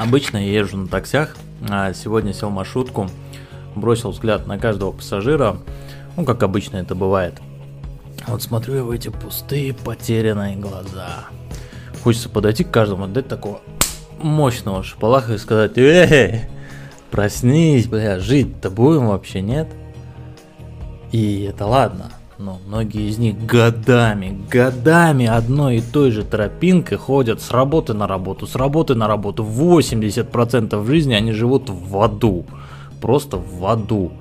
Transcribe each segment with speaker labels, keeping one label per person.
Speaker 1: Обычно я езжу на таксях, а сегодня сел маршрутку, бросил взгляд на каждого пассажира, ну, как обычно это бывает. Вот смотрю я в эти пустые, потерянные глаза. Хочется подойти к каждому, дать такого мощного шпалаха и сказать, эй, проснись, бля, жить-то будем вообще, нет? И это ладно, но многие из них годами, годами одной и той же тропинкой ходят с работы на работу, с работы на работу. 80% жизни они живут в аду, просто в аду.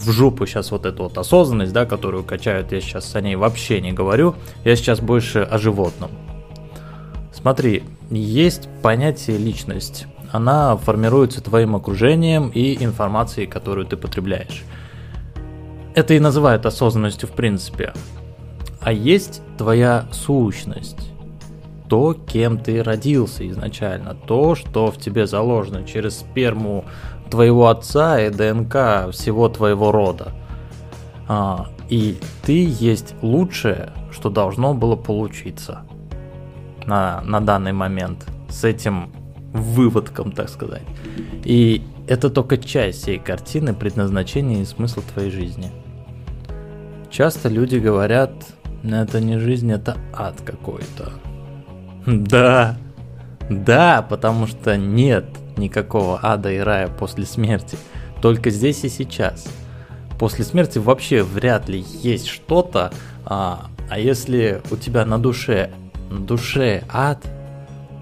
Speaker 1: В жопу сейчас вот эту вот осознанность, да, которую качают, я сейчас о ней вообще не говорю, я сейчас больше о животном. Смотри, есть понятие личность. Она формируется твоим окружением и информацией, которую ты потребляешь. Это и называют осознанностью в принципе. А есть твоя сущность. То, кем ты родился изначально. То, что в тебе заложено через сперму твоего отца и ДНК всего твоего рода. А, и ты есть лучшее, что должно было получиться на, на данный момент с этим выводком, так сказать. И это только часть всей картины предназначения и смысла твоей жизни. Часто люди говорят, это не жизнь, это ад какой-то. Да, да, потому что нет никакого ада и рая после смерти. Только здесь и сейчас. После смерти вообще вряд ли есть что-то, а, а если у тебя на душе, на душе ад,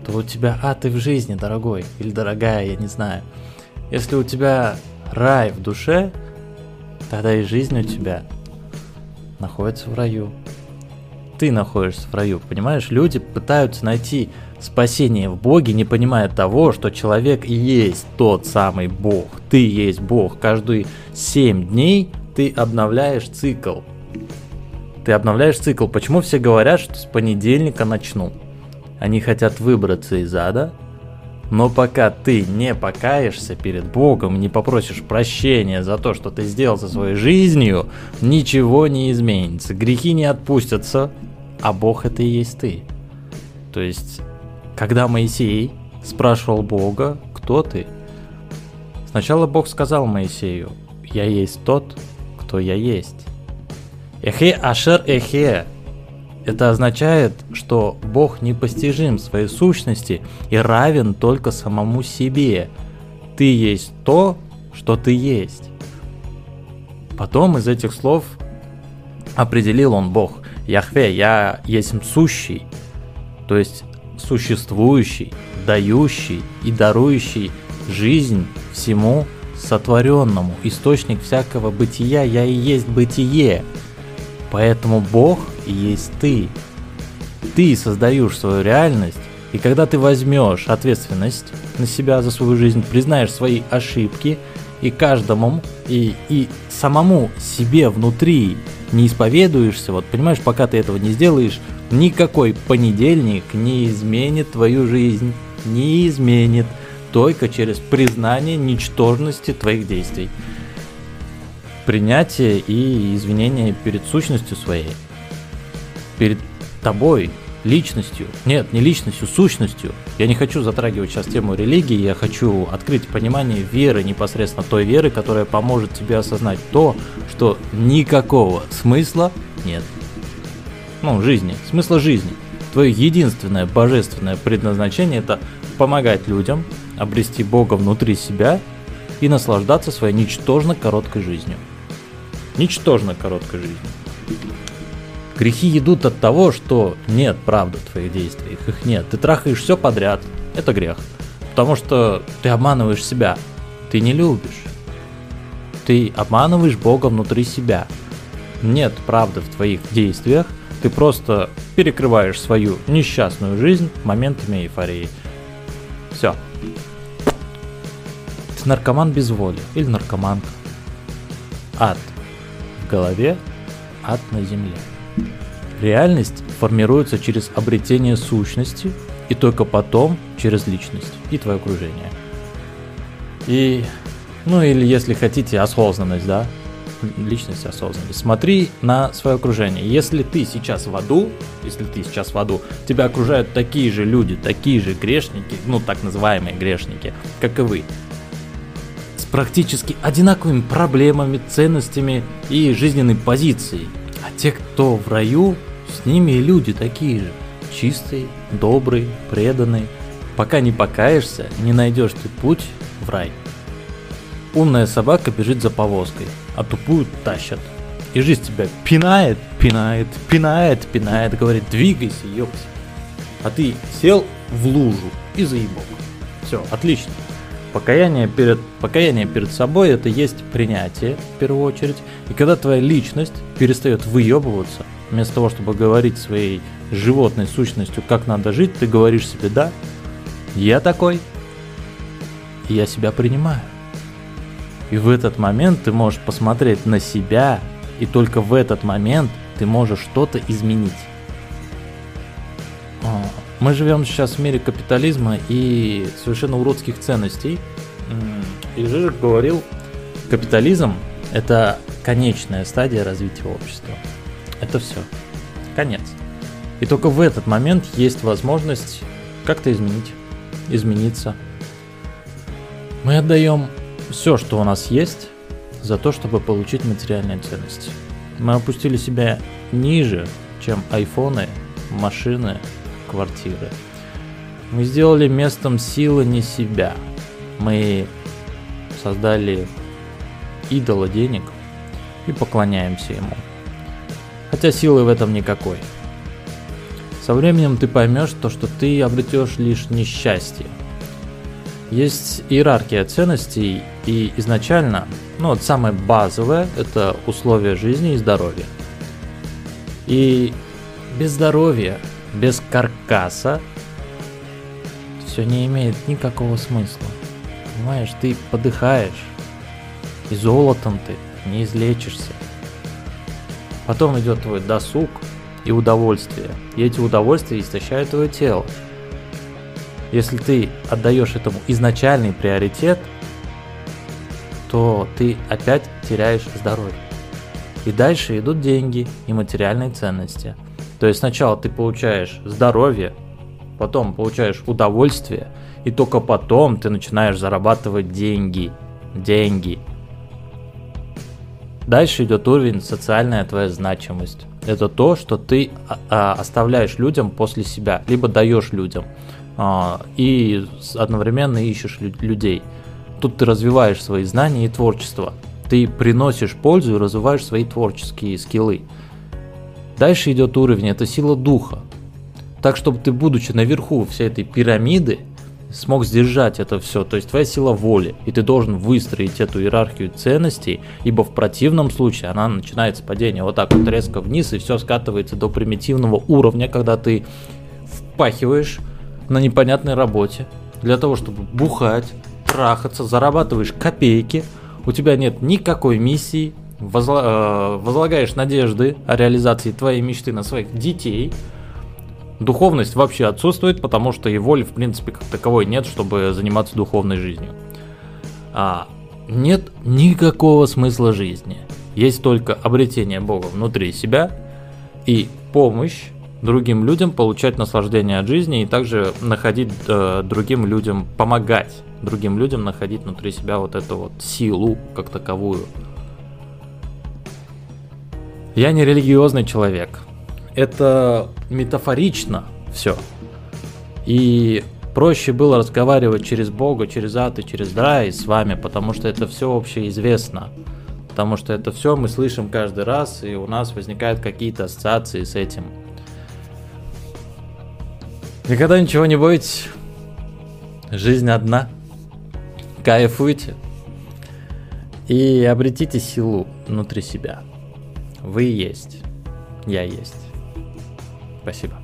Speaker 1: то у тебя ад и в жизни, дорогой, или дорогая, я не знаю. Если у тебя рай в душе, тогда и жизнь у тебя находится в раю. Ты находишься в раю, понимаешь? Люди пытаются найти спасение в Боге, не понимая того, что человек и есть тот самый Бог. Ты есть Бог. Каждые 7 дней ты обновляешь цикл. Ты обновляешь цикл. Почему все говорят, что с понедельника начну? Они хотят выбраться из ада, но пока ты не покаешься перед Богом, не попросишь прощения за то, что ты сделал со своей жизнью, ничего не изменится. Грехи не отпустятся, а Бог это и есть ты. То есть, когда Моисей спрашивал Бога, кто ты? Сначала Бог сказал Моисею, я есть тот, кто я есть. Эхе ашер эхе, это означает, что Бог непостижим своей сущности и равен только самому себе. Ты есть то, что ты есть. Потом из этих слов определил он Бог. Яхве, я есть сущий, то есть существующий, дающий и дарующий жизнь всему сотворенному. Источник всякого бытия, я и есть бытие. Поэтому Бог и есть ты. Ты создаешь свою реальность, и когда ты возьмешь ответственность на себя за свою жизнь, признаешь свои ошибки, и каждому, и, и самому себе внутри не исповедуешься, вот понимаешь, пока ты этого не сделаешь, никакой понедельник не изменит твою жизнь, не изменит, только через признание ничтожности твоих действий принятие и извинение перед сущностью своей, перед тобой, личностью. Нет, не личностью, сущностью. Я не хочу затрагивать сейчас тему религии, я хочу открыть понимание веры, непосредственно той веры, которая поможет тебе осознать то, что никакого смысла нет. Ну, жизни, смысла жизни. Твое единственное божественное предназначение это помогать людям обрести Бога внутри себя и наслаждаться своей ничтожно короткой жизнью ничтожно короткой жизни. Грехи идут от того, что нет правды в твоих действиях, их нет. Ты трахаешь все подряд, это грех. Потому что ты обманываешь себя, ты не любишь. Ты обманываешь Бога внутри себя. Нет правды в твоих действиях, ты просто перекрываешь свою несчастную жизнь моментами эйфории. Все. Ты наркоман без воли или наркоманка. Ад голове, ад на земле. Реальность формируется через обретение сущности и только потом через личность и твое окружение. И, ну или если хотите, осознанность, да? личность осознанной. Смотри на свое окружение. Если ты сейчас в аду, если ты сейчас в аду, тебя окружают такие же люди, такие же грешники, ну так называемые грешники, как и вы, с практически одинаковыми проблемами, ценностями и жизненной позицией. А те, кто в раю, с ними и люди такие же. Чистый, добрый, преданный. Пока не покаешься, не найдешь ты путь в рай. Умная собака бежит за повозкой, а тупую тащат. И жизнь тебя пинает, пинает, пинает, пинает, говорит, двигайся, ёпс. А ты сел в лужу и заебал. Все, отлично. Покаяние перед, покаяние перед собой это есть принятие, в первую очередь. И когда твоя личность перестает выебываться, вместо того, чтобы говорить своей животной сущностью, как надо жить, ты говоришь себе, да, я такой, я себя принимаю. И в этот момент ты можешь посмотреть на себя, и только в этот момент ты можешь что-то изменить. А, мы живем сейчас в мире капитализма и совершенно уродских ценностей. И Жижик говорил, капитализм – это конечная стадия развития общества. Это все. Конец. И только в этот момент есть возможность как-то изменить, измениться. Мы отдаем все, что у нас есть, за то, чтобы получить материальные ценности. Мы опустили себя ниже, чем айфоны, машины, квартиры. Мы сделали местом силы не себя. Мы создали идола денег и поклоняемся ему. Хотя силы в этом никакой. Со временем ты поймешь то, что ты обретешь лишь несчастье – есть иерархия ценностей, и изначально, ну вот самое базовое, это условия жизни и здоровья. И без здоровья, без каркаса все не имеет никакого смысла. Понимаешь, ты подыхаешь, и золотом ты не излечишься. Потом идет твой досуг и удовольствие. И эти удовольствия истощают твое тело. Если ты отдаешь этому изначальный приоритет, то ты опять теряешь здоровье. И дальше идут деньги и материальные ценности. То есть сначала ты получаешь здоровье, потом получаешь удовольствие, и только потом ты начинаешь зарабатывать деньги. Деньги. Дальше идет уровень социальная твоя значимость. Это то, что ты а, а, оставляешь людям после себя, либо даешь людям. А, и одновременно ищешь людей. Тут ты развиваешь свои знания и творчество. Ты приносишь пользу и развиваешь свои творческие скиллы. Дальше идет уровень, это сила духа. Так, чтобы ты, будучи наверху всей этой пирамиды, смог сдержать это все, то есть твоя сила воли, и ты должен выстроить эту иерархию ценностей, ибо в противном случае она начинает с падения вот так вот резко вниз, и все скатывается до примитивного уровня, когда ты впахиваешь на непонятной работе. Для того, чтобы бухать, трахаться, зарабатываешь копейки, у тебя нет никакой миссии, возла э, возлагаешь надежды о реализации твоей мечты на своих детей, духовность вообще отсутствует, потому что и воли, в принципе, как таковой нет, чтобы заниматься духовной жизнью. А нет никакого смысла жизни. Есть только обретение Бога внутри себя и помощь другим людям получать наслаждение от жизни и также находить э, другим людям, помогать другим людям находить внутри себя вот эту вот силу как таковую. Я не религиозный человек. Это метафорично все. И проще было разговаривать через Бога, через ад и через рай с вами, потому что это все общеизвестно. Потому что это все мы слышим каждый раз, и у нас возникают какие-то ассоциации с этим. Никогда ничего не бойтесь. Жизнь одна. Кайфуйте. И обретите силу внутри себя. Вы есть. Я есть. Спасибо.